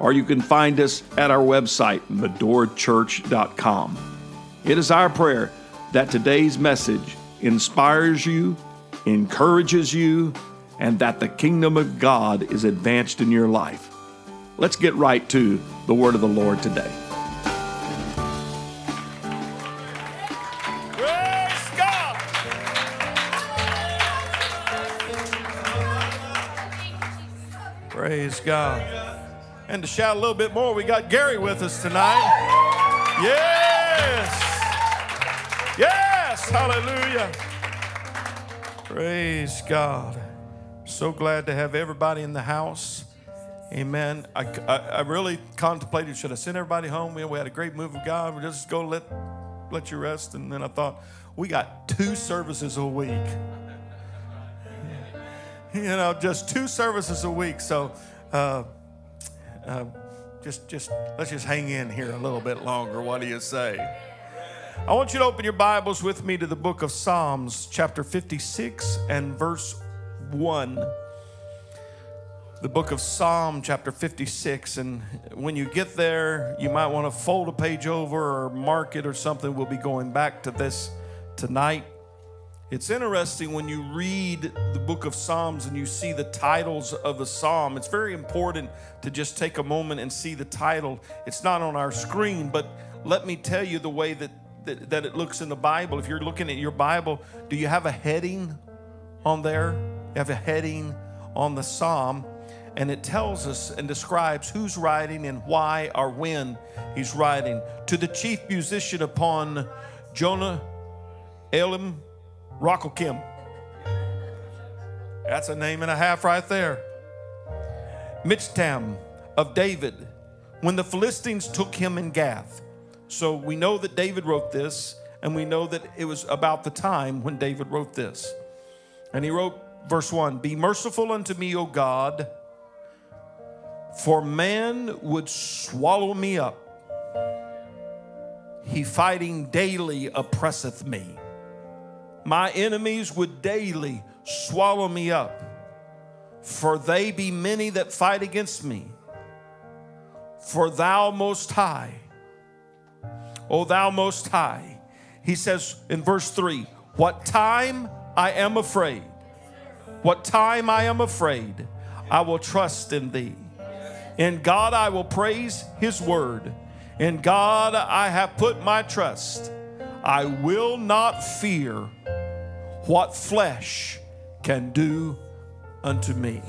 or you can find us at our website, medorachurch.com. It is our prayer that today's message inspires you, encourages you, and that the kingdom of God is advanced in your life. Let's get right to the word of the Lord today. Praise God. Praise God. And to shout a little bit more, we got Gary with us tonight. Yes. Yes. Hallelujah. Praise God. So glad to have everybody in the house. Amen. I, I, I really contemplated should I send everybody home? We, we had a great move of God. We just go let let you rest. And then I thought we got two services a week. You know, just two services a week. So uh, uh, just just let's just hang in here a little bit longer. What do you say? I want you to open your Bibles with me to the book of Psalms, chapter 56 and verse 1 the book of Psalm, chapter 56. And when you get there, you might want to fold a page over or mark it or something. We'll be going back to this tonight. It's interesting when you read the book of Psalms and you see the titles of the psalm. It's very important to just take a moment and see the title. It's not on our screen, but let me tell you the way that, that, that it looks in the Bible. If you're looking at your Bible, do you have a heading on there? You have a heading on the psalm and it tells us and describes who's writing and why or when he's writing. To the chief musician upon Jonah Elim Kim. That's a name and a half right there. Michtam of David, when the Philistines took him in Gath. So we know that David wrote this, and we know that it was about the time when David wrote this. And he wrote, verse 1 Be merciful unto me, O God for man would swallow me up. He fighting daily oppresseth me. My enemies would daily swallow me up, for they be many that fight against me. For thou most high, O thou most high, he says in verse 3 What time I am afraid, what time I am afraid, I will trust in thee. In God I will praise his word. In God I have put my trust. I will not fear what flesh can do unto me.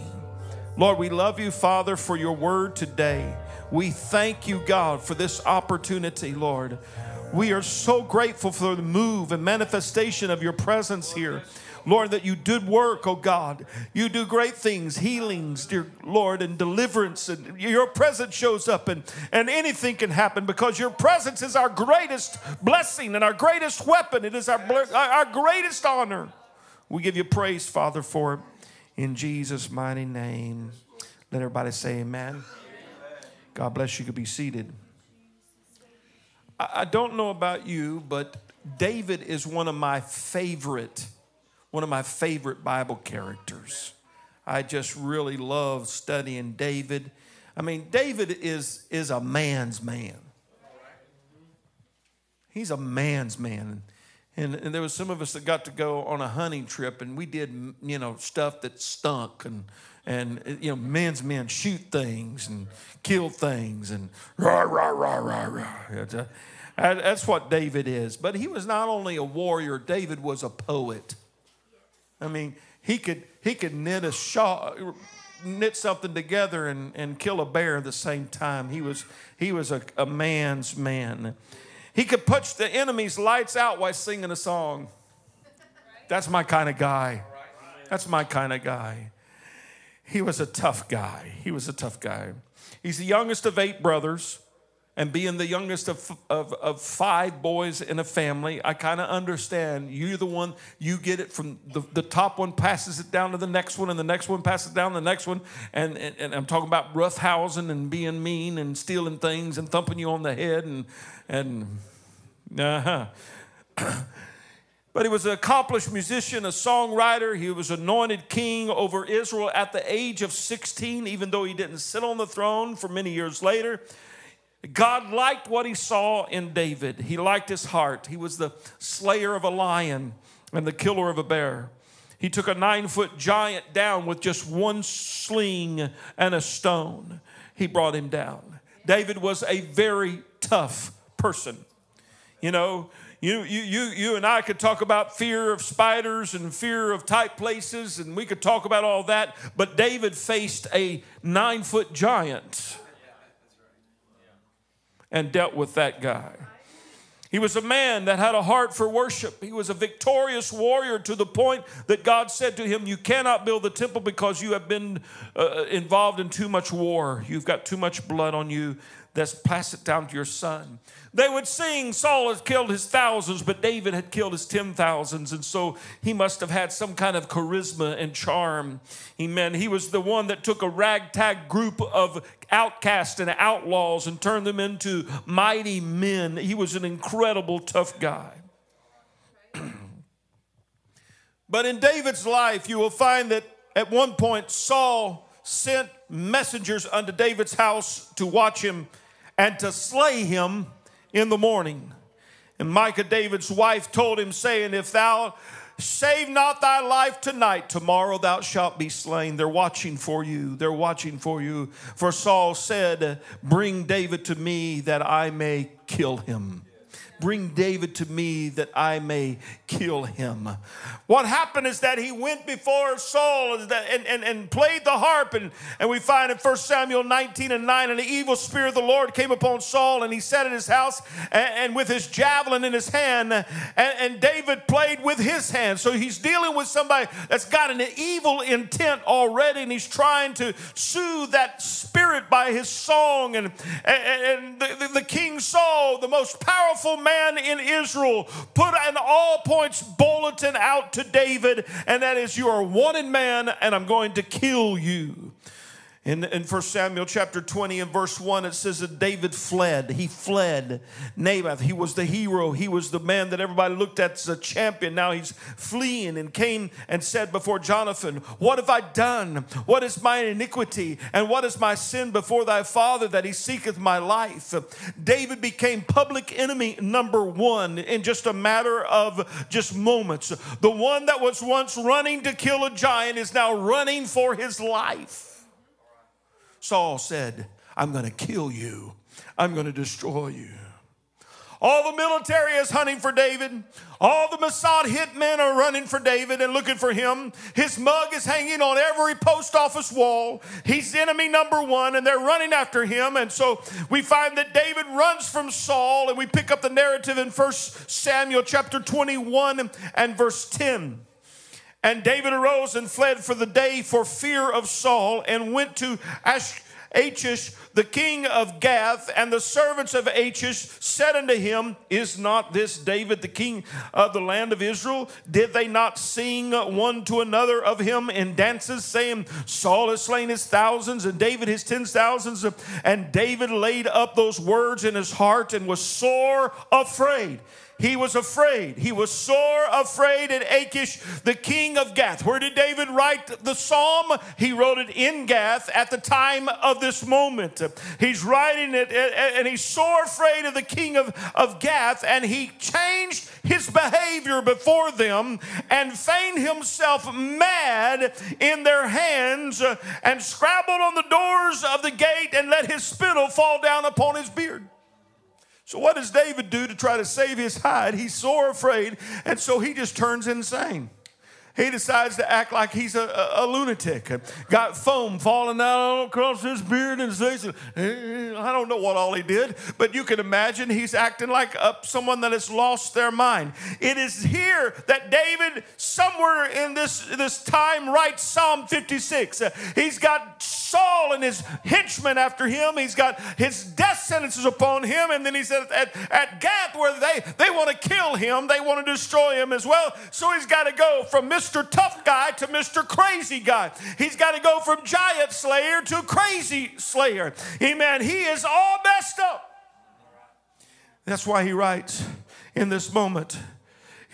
Lord, we love you, Father, for your word today. We thank you, God, for this opportunity, Lord. We are so grateful for the move and manifestation of your presence here. Lord, that you did work, oh God. You do great things, healings, dear Lord, and deliverance. And your presence shows up, and, and anything can happen because your presence is our greatest blessing and our greatest weapon. It is our, our greatest honor. We give you praise, Father, for it. In Jesus' mighty name. Let everybody say amen. God bless you. You could be seated. I don't know about you, but David is one of my favorite one of my favorite Bible characters. I just really love studying David. I mean, David is, is a man's man. He's a man's man. And, and there was some of us that got to go on a hunting trip and we did, you know, stuff that stunk and, and you know, men's men shoot things and kill things and rah, rah, rah, rah, rah. That's uh, what David is. But he was not only a warrior, David was a poet. I mean, he could he could knit a shawl, knit something together and, and kill a bear at the same time. He was he was a, a man's man. He could punch the enemy's lights out while singing a song. That's my kind of guy. That's my kind of guy. He was a tough guy. He was a tough guy. He's the youngest of eight brothers. And being the youngest of, of, of five boys in a family, I kind of understand. You're the one, you get it from the, the top one passes it down to the next one, and the next one passes down to the next one. And, and, and I'm talking about roughhousing and being mean and stealing things and thumping you on the head and, and uh-huh. but he was an accomplished musician, a songwriter. He was anointed king over Israel at the age of 16, even though he didn't sit on the throne for many years later. God liked what he saw in David. He liked his heart. He was the slayer of a lion and the killer of a bear. He took a nine foot giant down with just one sling and a stone. He brought him down. David was a very tough person. You know, you, you, you, you and I could talk about fear of spiders and fear of tight places, and we could talk about all that, but David faced a nine foot giant and dealt with that guy. He was a man that had a heart for worship. He was a victorious warrior to the point that God said to him, You cannot build the temple because you have been uh, involved in too much war. You've got too much blood on you. Let's pass it down to your son. They would sing, Saul has killed his thousands, but David had killed his ten thousands. And so he must have had some kind of charisma and charm. Amen. He was the one that took a ragtag group of outcasts and outlaws and turned them into mighty men. He was an incredible, tough guy. but in David's life, you will find that at one point, Saul sent messengers unto David's house to watch him and to slay him in the morning. And Michal, David's wife, told him, saying, If thou save not thy life tonight, tomorrow thou shalt be slain. They're watching for you. They're watching for you. For Saul said, Bring David to me that I may kill him. Bring David to me that I may kill him. What happened is that he went before Saul and, and, and played the harp. And, and we find in 1 Samuel 19 and 9, and the evil spirit of the Lord came upon Saul, and he sat in his house and, and with his javelin in his hand. And, and David played with his hand. So he's dealing with somebody that's got an evil intent already, and he's trying to soothe that spirit by his song. And, and, the, the, the king Saul, the most powerful man in Israel put an all points bulletin out to David, and that is, You are wanted man, and I'm going to kill you. In, in 1 Samuel chapter 20 and verse 1, it says that David fled. He fled. Naboth, he was the hero. He was the man that everybody looked at as a champion. Now he's fleeing and came and said before Jonathan, What have I done? What is my iniquity? And what is my sin before thy father that he seeketh my life? David became public enemy number one in just a matter of just moments. The one that was once running to kill a giant is now running for his life. Saul said, I'm going to kill you, I'm going to destroy you. All the military is hunting for David. All the Mossad hitmen are running for David and looking for him. His mug is hanging on every post office wall. He's enemy number one, and they're running after him. And so we find that David runs from Saul, and we pick up the narrative in 1 Samuel chapter 21 and verse 10. And David arose and fled for the day for fear of Saul and went to Ash. Achish, the king of Gath, and the servants of Achish said unto him, Is not this David the king of the land of Israel? Did they not sing one to another of him in dances, saying, Saul has slain his thousands, and David his tens thousands? And David laid up those words in his heart and was sore afraid he was afraid. He was sore afraid at Achish, the king of Gath. Where did David write the psalm? He wrote it in Gath at the time of this moment. He's writing it, and he's sore afraid of the king of, of Gath, and he changed his behavior before them and feigned himself mad in their hands uh, and scrabbled on the doors of the gate and let his spittle fall down upon his beard. So, what does David do to try to save his hide? He's sore afraid, and so he just turns insane. he decides to act like he's a, a, a lunatic. Got foam falling down across his beard and face. Eh, I don't know what all he did, but you can imagine he's acting like a, someone that has lost their mind. It is here that David, somewhere in this, this time, writes Psalm 56. He's got Saul and his henchmen after him. He's got his death sentences upon him. And then he said at, at Gath, where they, they want to kill him, they want to destroy him as well. So he's got to go from Mr. Tough Guy to Mr. Crazy Guy. He's got to go from giant slayer to crazy slayer. Amen. He is all messed up. That's why he writes in this moment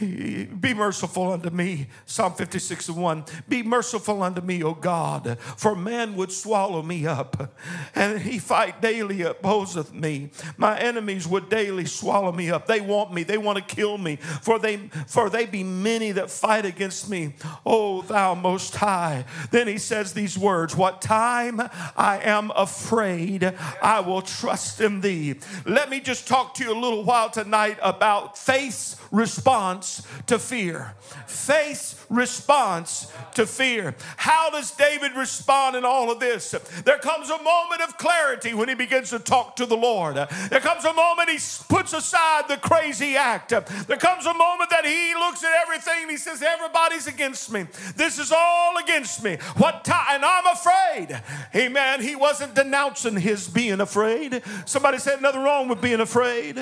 be merciful unto me. Psalm 56 and 1. Be merciful unto me, O God, for man would swallow me up. And he fight daily opposeth me. My enemies would daily swallow me up. They want me, they want to kill me, for they for they be many that fight against me. O thou most high. Then he says these words: What time I am afraid, I will trust in thee. Let me just talk to you a little while tonight about faith's response to fear. Faith's response to fear. How does David respond in all of this? There comes a moment of clarity when he begins to talk to the Lord. There comes a moment he puts aside the crazy act. There comes a moment that he looks at everything and he says, Everybody's against me. This is all against me. What time? And I'm afraid. Amen. He wasn't denouncing his being afraid. Somebody said, Nothing wrong with being afraid.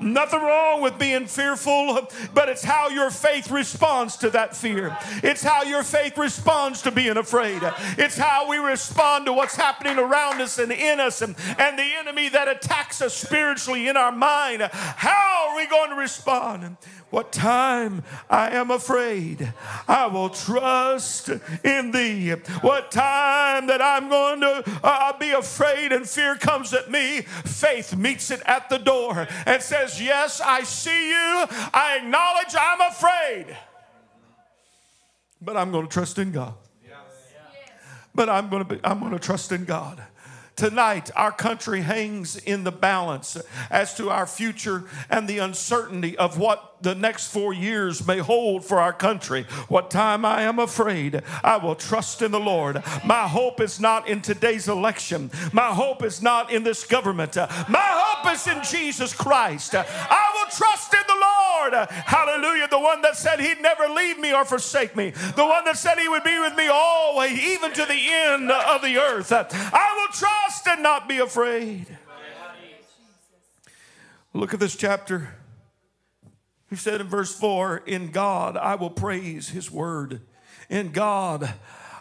Nothing wrong with being fearful, but it's how your faith responds to that fear. It's how your faith responds to being afraid. It's how we respond to what's happening around us and in us and, and the enemy that attacks us spiritually in our mind. How are we going to respond? What time I am afraid, I will trust in thee. What time that I'm going to uh, be afraid and fear comes at me, faith meets it at the door and says, Yes, I see you. I acknowledge I'm afraid. But I'm going to trust in God. But I'm going to be, I'm going to trust in God. Tonight, our country hangs in the balance as to our future and the uncertainty of what the next four years may hold for our country. What time I am afraid, I will trust in the Lord. My hope is not in today's election, my hope is not in this government. My hope is in Jesus Christ. I will trust in the Lord. Hallelujah. The one that said he'd never leave me or forsake me, the one that said he would be with me always, even to the end of the earth. I will trust and not be afraid. Look at this chapter. He said in verse 4 In God I will praise his word. In God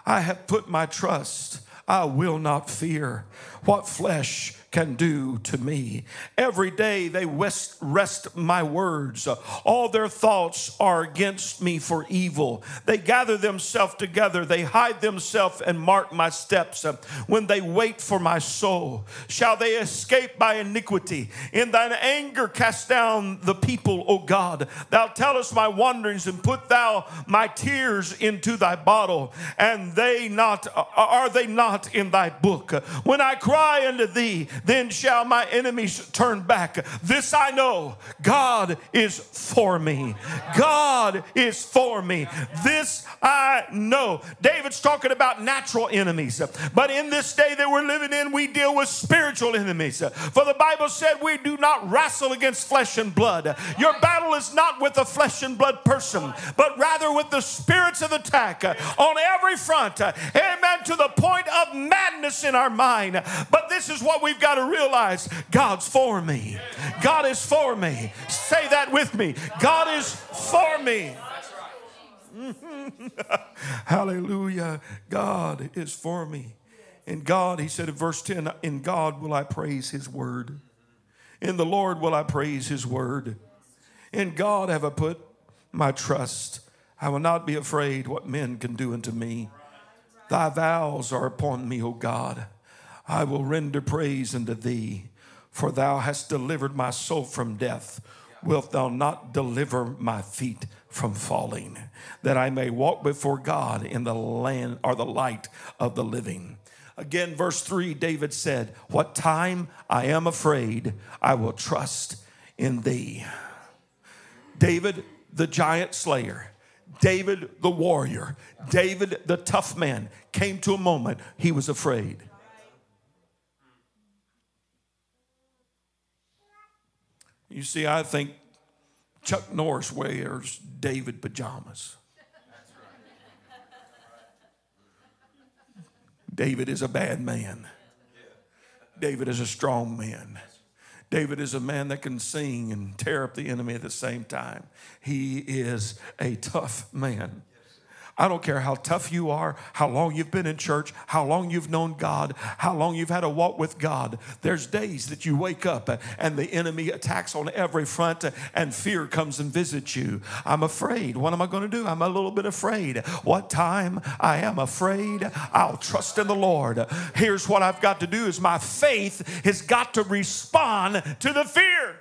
I have put my trust. I will not fear what flesh can do to me. Every day they wrest my words. All their thoughts are against me for evil. They gather themselves together. They hide themselves and mark my steps. When they wait for my soul, shall they escape by iniquity? In thine anger cast down the people, O God. Thou tellest my wanderings and put thou my tears into thy bottle. And they not are they not in thy book? When I cry unto thee, then shall my enemies turn back. This I know God is for me. God is for me. This I know. David's talking about natural enemies, but in this day that we're living in, we deal with spiritual enemies. For the Bible said we do not wrestle against flesh and blood. Your battle is not with a flesh and blood person, but rather with the spirits of attack on every front. Amen. To the point of madness in our mind. But this is what we've got to realize God's for me. God is for me. Say that with me. God is for me. Hallelujah. God is for me. In God, he said in verse 10, in God will I praise his word. In the Lord will I praise his word. In God have I put my trust. I will not be afraid what men can do unto me. Thy vows are upon me, O God. I will render praise unto thee, for thou hast delivered my soul from death. Wilt thou not deliver my feet from falling, that I may walk before God in the land or the light of the living? Again, verse 3, David said, What time I am afraid, I will trust in thee. David, the giant slayer, David the warrior, David the tough man, came to a moment he was afraid. You see, I think Chuck Norris wears David pajamas. David is a bad man. David is a strong man. David is a man that can sing and tear up the enemy at the same time. He is a tough man. I don't care how tough you are, how long you've been in church, how long you've known God, how long you've had a walk with God. There's days that you wake up and the enemy attacks on every front and fear comes and visits you. I'm afraid. What am I going to do? I'm a little bit afraid. What time I am afraid, I'll trust in the Lord. Here's what I've got to do is my faith has got to respond to the fear.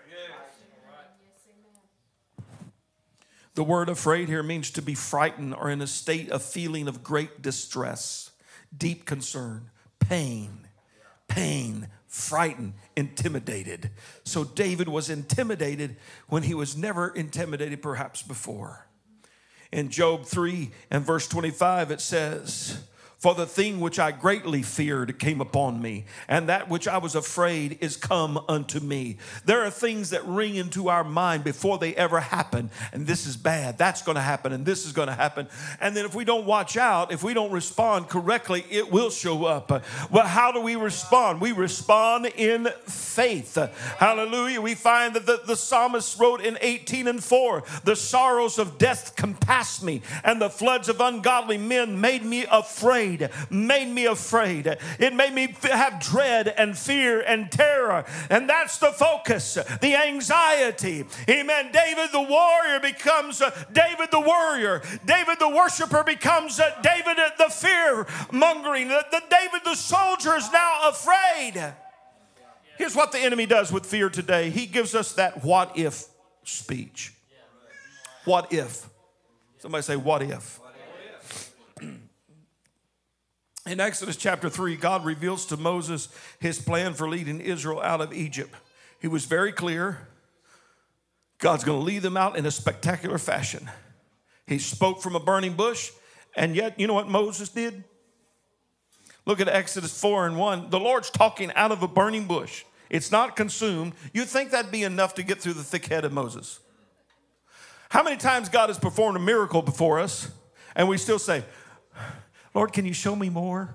The word afraid here means to be frightened or in a state of feeling of great distress, deep concern, pain, pain, frightened, intimidated. So David was intimidated when he was never intimidated perhaps before. In Job 3 and verse 25, it says, for the thing which I greatly feared came upon me, and that which I was afraid is come unto me. There are things that ring into our mind before they ever happen, and this is bad, that's going to happen, and this is going to happen. And then if we don't watch out, if we don't respond correctly, it will show up. Well, how do we respond? We respond in faith. Hallelujah. We find that the, the psalmist wrote in 18 and 4 the sorrows of death compassed me, and the floods of ungodly men made me afraid afraid, made me afraid. It made me have dread and fear and terror. And that's the focus, the anxiety. Amen. David the warrior becomes David the warrior. David the worshiper becomes David the fear mongering. The, the David the soldier is now afraid. Here's what the enemy does with fear today he gives us that what if speech. What if? Somebody say, What if? In Exodus chapter 3, God reveals to Moses his plan for leading Israel out of Egypt. He was very clear. God's going to lead them out in a spectacular fashion. He spoke from a burning bush, and yet, you know what Moses did? Look at Exodus 4 and 1. The Lord's talking out of a burning bush. It's not consumed. You'd think that'd be enough to get through the thick head of Moses. How many times God has performed a miracle before us, and we still say, Lord, can you show me more?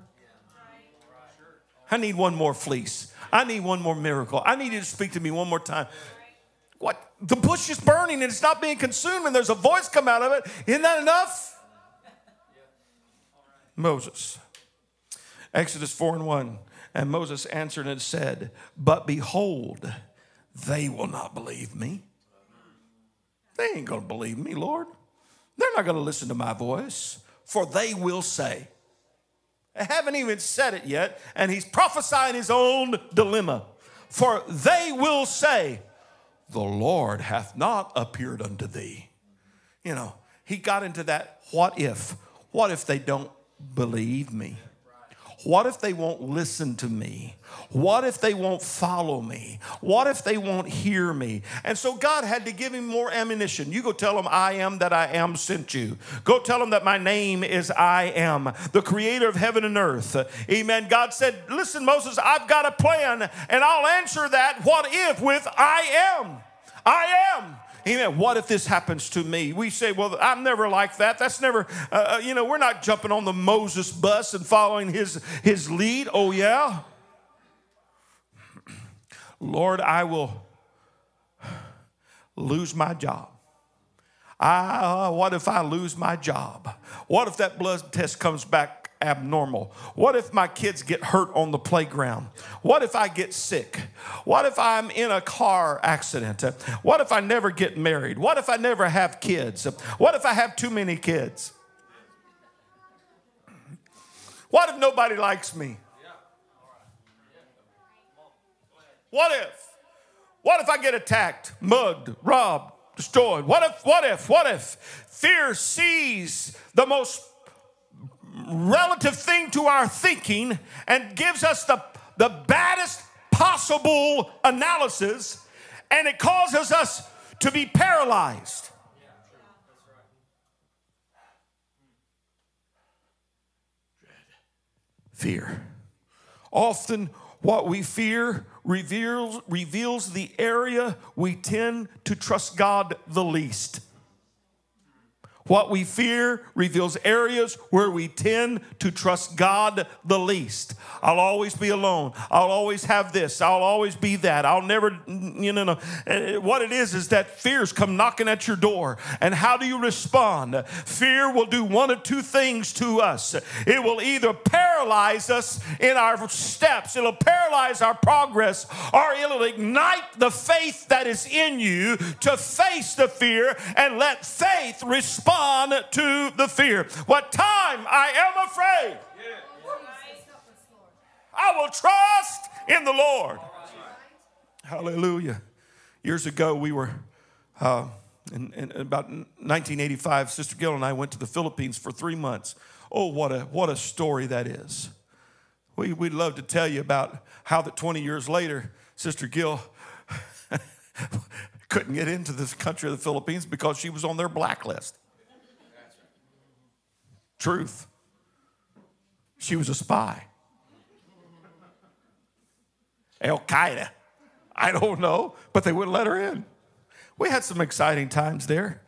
I need one more fleece. I need one more miracle. I need you to speak to me one more time. What? The bush is burning and it's not being consumed, and there's a voice come out of it. Isn't that enough? Moses. Exodus 4 and 1. And Moses answered and said, But behold, they will not believe me. They ain't gonna believe me, Lord. They're not gonna listen to my voice for they will say. I haven't even said it yet, and he's prophesying his own dilemma. For they will say, The Lord hath not appeared unto thee. You know, he got into that what if? What if they don't believe me? What if they won't listen to me? What if they won't follow me? What if they won't hear me? And so God had to give him more ammunition. You go tell them, I am that I am sent you. Go tell them that my name is I am, the creator of heaven and earth. Amen. God said, Listen, Moses, I've got a plan, and I'll answer that what if with I am. I am. Amen. What if this happens to me? We say, well, I'm never like that. That's never, uh, uh, you know, we're not jumping on the Moses bus and following his, his lead. Oh, yeah? Lord, I will lose my job. I, uh, what if I lose my job? What if that blood test comes back abnormal? What if my kids get hurt on the playground? What if I get sick? What if I'm in a car accident? What if I never get married? What if I never have kids? What if I have too many kids? What if nobody likes me? What if? What if I get attacked, mugged, robbed, destroyed? What if, what if, what if? Fear sees the most relative thing to our thinking and gives us the, the baddest possible analysis, and it causes us to be paralyzed. Fear. Often, what we fear reveals, reveals the area we tend to trust God the least. What we fear reveals areas where we tend to trust God the least. I'll always be alone. I'll always have this. I'll always be that. I'll never, you know. Eh, eh, what it is is that fears come knocking at your door. And how do you respond? Fear will do one of two things to us it will either paralyze us in our steps, it'll paralyze our progress, or it'll ignite the faith that is in you to face the fear and let faith respond to the fear. What time I am afraid, I will trust in the Lord. Hallelujah. Years ago, we were, uh, in, in, about 1985, Sister Gill and I went to the Philippines for three months. Oh, what a, what a story that is. We, we'd love to tell you about how that 20 years later, Sister Gill couldn't get into this country of the Philippines because she was on their blacklist. Truth. She was a spy. Al Qaeda. I don't know, but they wouldn't let her in. We had some exciting times there.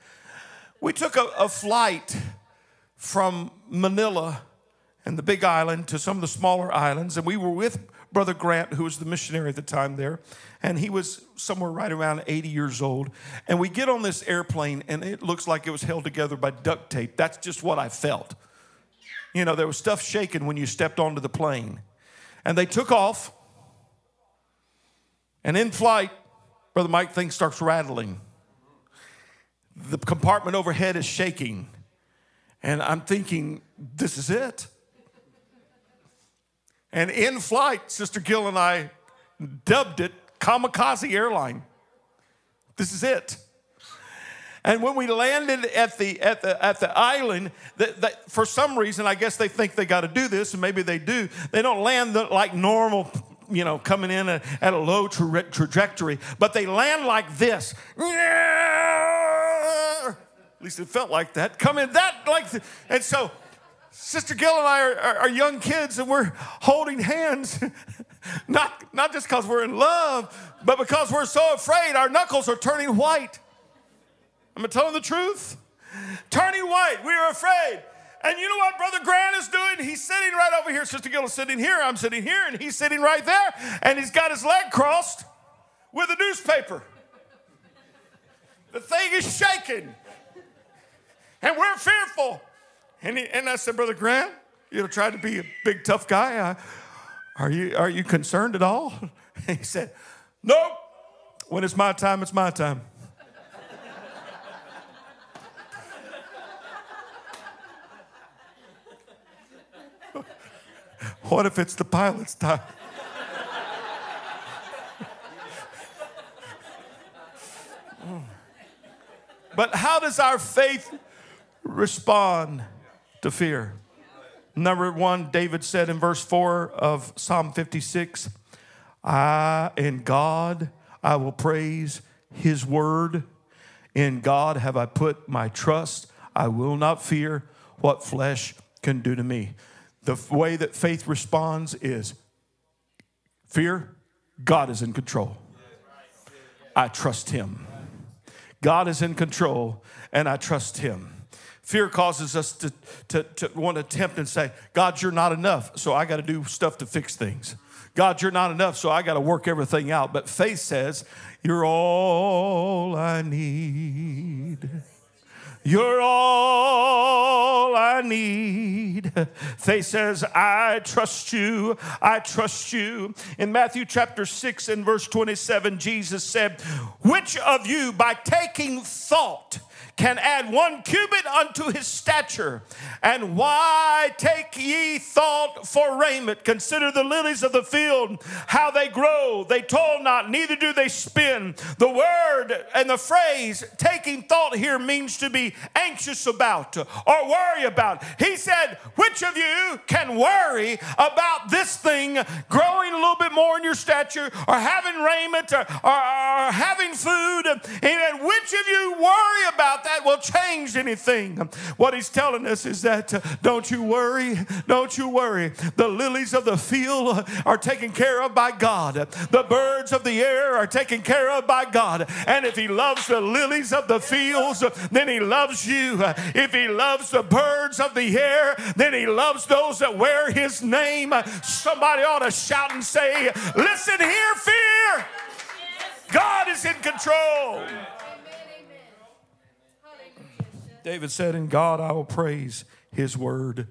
We took a, a flight from Manila and the big island to some of the smaller islands, and we were with Brother Grant, who was the missionary at the time there, and he was somewhere right around 80 years old. And we get on this airplane, and it looks like it was held together by duct tape. That's just what I felt. You know, there was stuff shaking when you stepped onto the plane. And they took off, and in flight, Brother Mike, things starts rattling. The compartment overhead is shaking. And I'm thinking, this is it. And in flight, Sister Gill and I dubbed it Kamikaze Airline. This is it. And when we landed at the, at the, at the island, that, that for some reason, I guess they think they got to do this, and maybe they do. They don't land the, like normal you know, coming in at, at a low tra- trajectory, but they land like this. At least it felt like that. Come in that like, and so Sister Gill and I are, are, are young kids and we're holding hands. not, not just because we're in love, but because we're so afraid our knuckles are turning white. I'm I telling the truth? Turning white. We are afraid. And you know what Brother Grant is doing? He's sitting right over here. Sister Gill is sitting here. I'm sitting here. And he's sitting right there. And he's got his leg crossed with a newspaper. The thing is shaking. And we're fearful. And, he, and I said, Brother Grant, you know, tried to be a big tough guy. Uh, are, you, are you concerned at all? And he said, Nope. When it's my time, it's my time. what if it's the pilot's time? but how does our faith respond? to fear. Number one, David said in verse 4 of Psalm 56 I, in God, I will praise his word. In God have I put my trust. I will not fear what flesh can do to me. The way that faith responds is fear, God is in control. I trust him. God is in control, and I trust him. Fear causes us to, to, to want to tempt and say, God, you're not enough, so I got to do stuff to fix things. God, you're not enough, so I got to work everything out. But faith says, You're all I need. You're all I need. Faith says, I trust you. I trust you. In Matthew chapter 6 and verse 27, Jesus said, Which of you, by taking thought, can add one cubit unto his stature. And why take ye thought for raiment? Consider the lilies of the field, how they grow. They toil not, neither do they spin. The word and the phrase taking thought here means to be anxious about or worry about. He said, Which of you can worry about this thing growing a little bit more in your stature or having raiment or, or, or having food? And which of you worry about that will change anything. What he's telling us is that uh, don't you worry, don't you worry. The lilies of the field are taken care of by God, the birds of the air are taken care of by God. And if he loves the lilies of the fields, then he loves you. If he loves the birds of the air, then he loves those that wear his name. Somebody ought to shout and say, Listen here, fear. God is in control. David said, In God I will praise his word.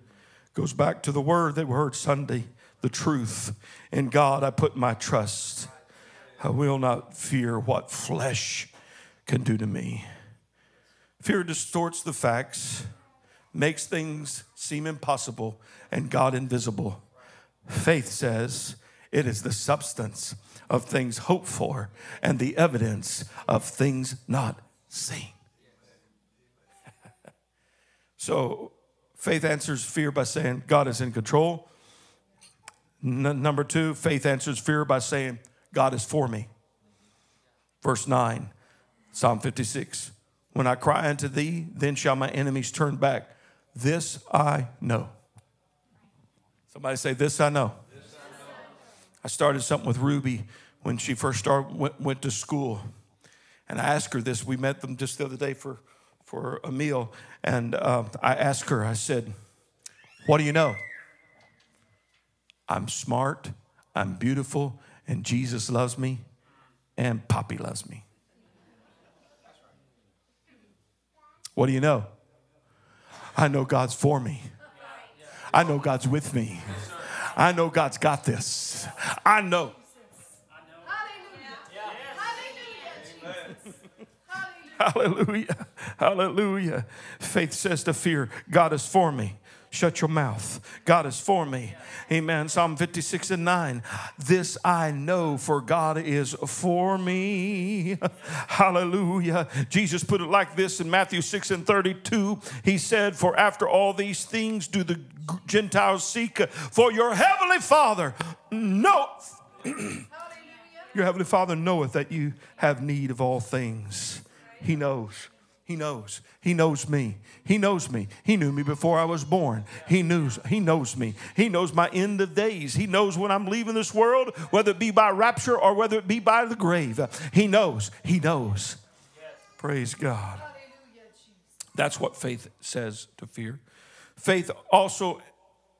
Goes back to the word that we heard Sunday, the truth. In God I put my trust. I will not fear what flesh can do to me. Fear distorts the facts, makes things seem impossible, and God invisible. Faith says it is the substance of things hoped for and the evidence of things not seen. So, faith answers fear by saying, God is in control. N- number two, faith answers fear by saying, God is for me. Verse 9, Psalm 56. When I cry unto thee, then shall my enemies turn back. This I know. Somebody say, This I know. I started something with Ruby when she first started, went, went to school. And I asked her this. We met them just the other day for, for a meal. And uh, I asked her, I said, What do you know? I'm smart, I'm beautiful, and Jesus loves me, and Poppy loves me. What do you know? I know God's for me. I know God's with me. I know God's got this. I know. Hallelujah. Hallelujah. Faith says to fear, God is for me. Shut your mouth. God is for me. Amen. Psalm 56 and 9. This I know, for God is for me. Hallelujah. Jesus put it like this in Matthew 6 and 32. He said, For after all these things do the Gentiles seek, for your heavenly Father knoweth. your heavenly Father knoweth that you have need of all things. He knows. He knows. He knows me. He knows me. He knew me before I was born. He knows. He knows me. He knows my end of days. He knows when I'm leaving this world, whether it be by rapture or whether it be by the grave. He knows. He knows. Praise God. That's what faith says to fear. Faith also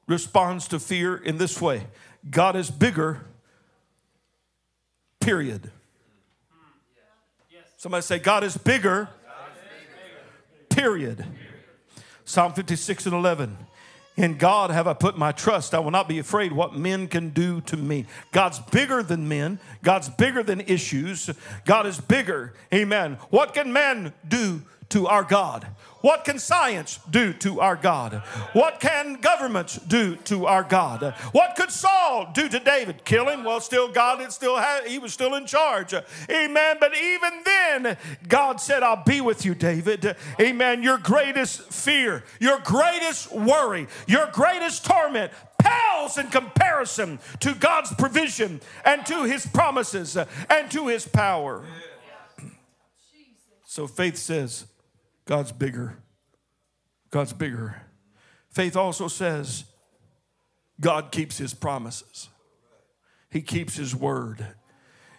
responds to fear in this way God is bigger, period. Somebody say, God is bigger, period. Psalm 56 and 11. In God have I put my trust. I will not be afraid what men can do to me. God's bigger than men. God's bigger than issues. God is bigger. Amen. What can man do to our God? What can science do to our God? What can governments do to our God? What could Saul do to David? Kill him? Well, still God had still had, he was still in charge. Amen. But even then, God said, I'll be with you, David. Amen. Your greatest fear, your greatest worry, your greatest torment pales in comparison to God's provision and to his promises and to his power. So faith says, God's bigger. God's bigger. Faith also says God keeps his promises, he keeps his word.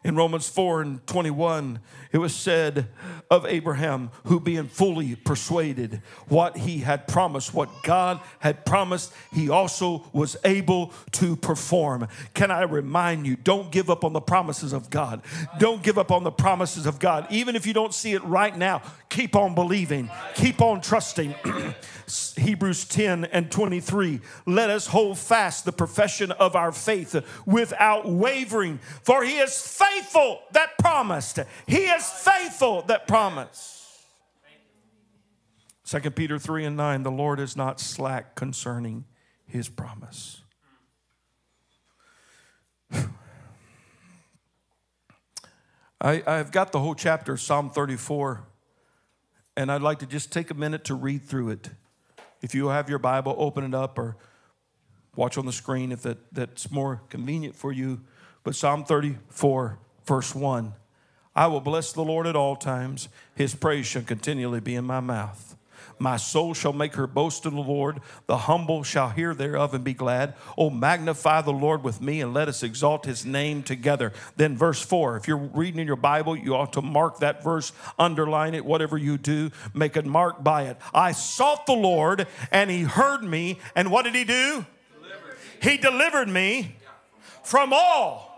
In Romans 4 and 21, it was said of Abraham, who being fully persuaded what he had promised, what God had promised, he also was able to perform. Can I remind you, don't give up on the promises of God. Don't give up on the promises of God. Even if you don't see it right now, keep on believing, keep on trusting. Hebrews 10 and 23. Let us hold fast the profession of our faith without wavering, for he is faithful that promised. He is faithful that promised. 2 Peter 3 and 9. The Lord is not slack concerning his promise. I, I've got the whole chapter, Psalm 34, and I'd like to just take a minute to read through it. If you have your Bible, open it up or watch on the screen if that, that's more convenient for you. But Psalm 34, verse 1 I will bless the Lord at all times. His praise shall continually be in my mouth. My soul shall make her boast in the Lord. The humble shall hear thereof and be glad. Oh, magnify the Lord with me and let us exalt his name together. Then, verse 4, if you're reading in your Bible, you ought to mark that verse, underline it, whatever you do, make a mark by it. I sought the Lord and he heard me. And what did he do? Delivered. He delivered me from all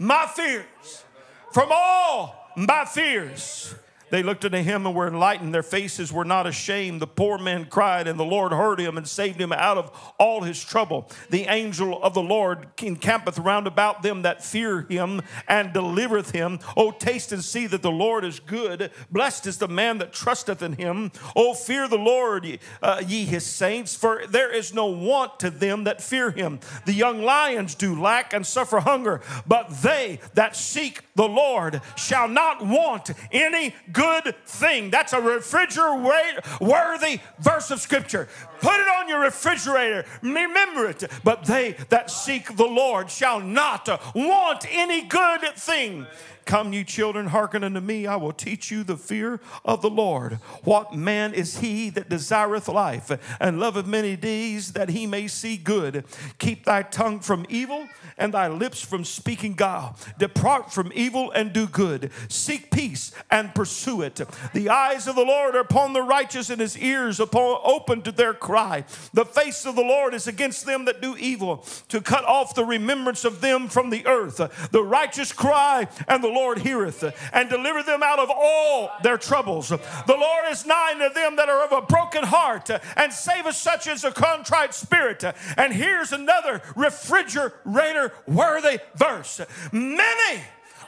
my fears. From all my fears. They looked unto him and were enlightened. Their faces were not ashamed. The poor man cried, and the Lord heard him and saved him out of all his trouble. The angel of the Lord encampeth round about them that fear him and delivereth him. O taste and see that the Lord is good. Blessed is the man that trusteth in him. O fear the Lord, uh, ye his saints, for there is no want to them that fear him. The young lions do lack and suffer hunger, but they that seek the Lord shall not want any good good thing. That's a refrigerator worthy verse of scripture. Put it on your refrigerator. Remember it. But they that seek the Lord shall not want any good thing. Come, you children, hearken unto me. I will teach you the fear of the Lord. What man is he that desireth life and loveth many days that he may see good? Keep thy tongue from evil and thy lips from speaking guile. Depart from evil and do good. Seek peace and pursue it. The eyes of the Lord are upon the righteous, and his ears upon open to their cry. The face of the Lord is against them that do evil, to cut off the remembrance of them from the earth. The righteous cry, and the Lord heareth, and deliver them out of all their troubles. The Lord is nigh to them that are of a broken heart, and saveth such as a contrite spirit. And here's another refrigerator worthy verse. Many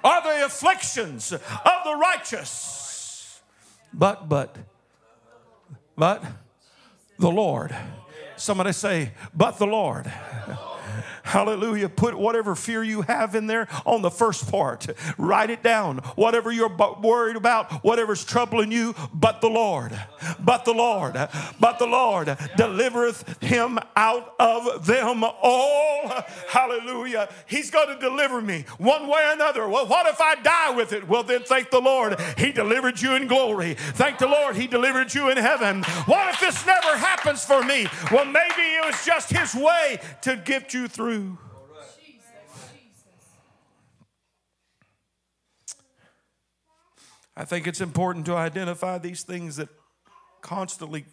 are the afflictions of the righteous, but, but, but the Lord. Somebody say, but the Lord. Hallelujah. Put whatever fear you have in there on the first part. Write it down. Whatever you're worried about, whatever's troubling you, but the Lord, but the Lord, but the Lord delivereth him out of them all. Hallelujah. He's going to deliver me one way or another. Well, what if I die with it? Well, then thank the Lord. He delivered you in glory. Thank the Lord. He delivered you in heaven. What if this never happens for me? Well, maybe it was just His way to get you through through. I think it's important to identify these things that constantly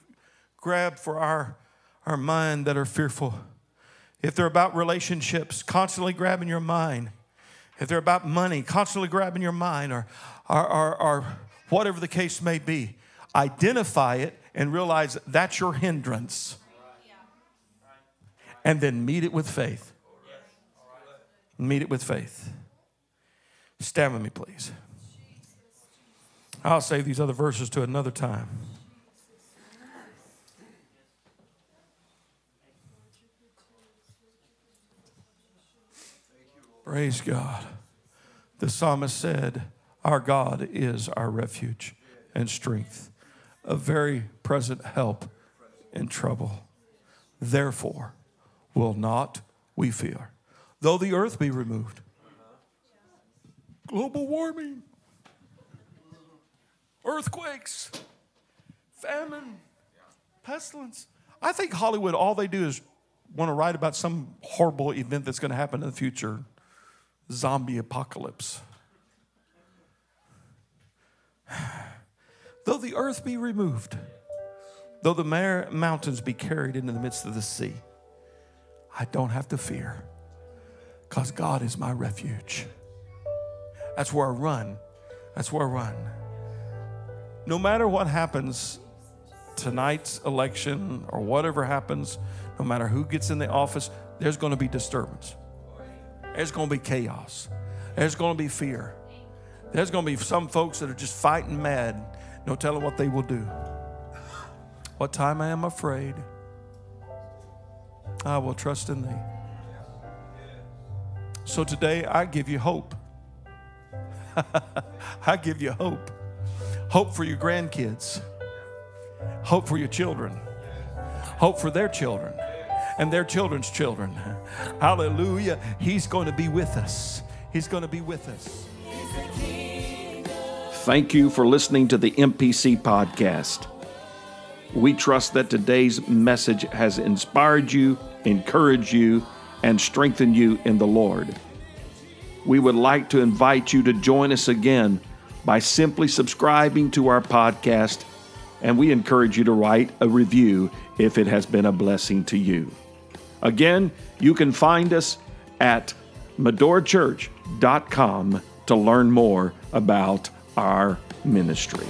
grab for our, our mind that are fearful. If they're about relationships, constantly grabbing your mind. If they're about money, constantly grabbing your mind, or, or, or, or whatever the case may be, identify it and realize that's your hindrance and then meet it with faith. Meet it with faith. Stand with me, please. I'll save these other verses to another time. Praise God. The psalmist said, Our God is our refuge and strength, a very present help in trouble. Therefore, will not we fear, though the earth be removed. Global warming, earthquakes, famine, pestilence. I think Hollywood, all they do is want to write about some horrible event that's going to happen in the future. Zombie apocalypse. Though the earth be removed, though the mountains be carried into the midst of the sea, I don't have to fear because God is my refuge. That's where I run. That's where I run. No matter what happens, tonight's election or whatever happens, no matter who gets in the office, there's going to be disturbance. There's going to be chaos. There's going to be fear. There's going to be some folks that are just fighting mad, no telling what they will do. What time I am afraid. I will trust in thee. So today I give you hope. I give you hope. Hope for your grandkids. Hope for your children. Hope for their children and their children's children. Hallelujah. He's going to be with us. He's going to be with us. Thank you for listening to the MPC podcast. We trust that today's message has inspired you, encouraged you, and strengthen you in the Lord. We would like to invite you to join us again by simply subscribing to our podcast, and we encourage you to write a review if it has been a blessing to you. Again, you can find us at medorachurch.com to learn more about our ministry.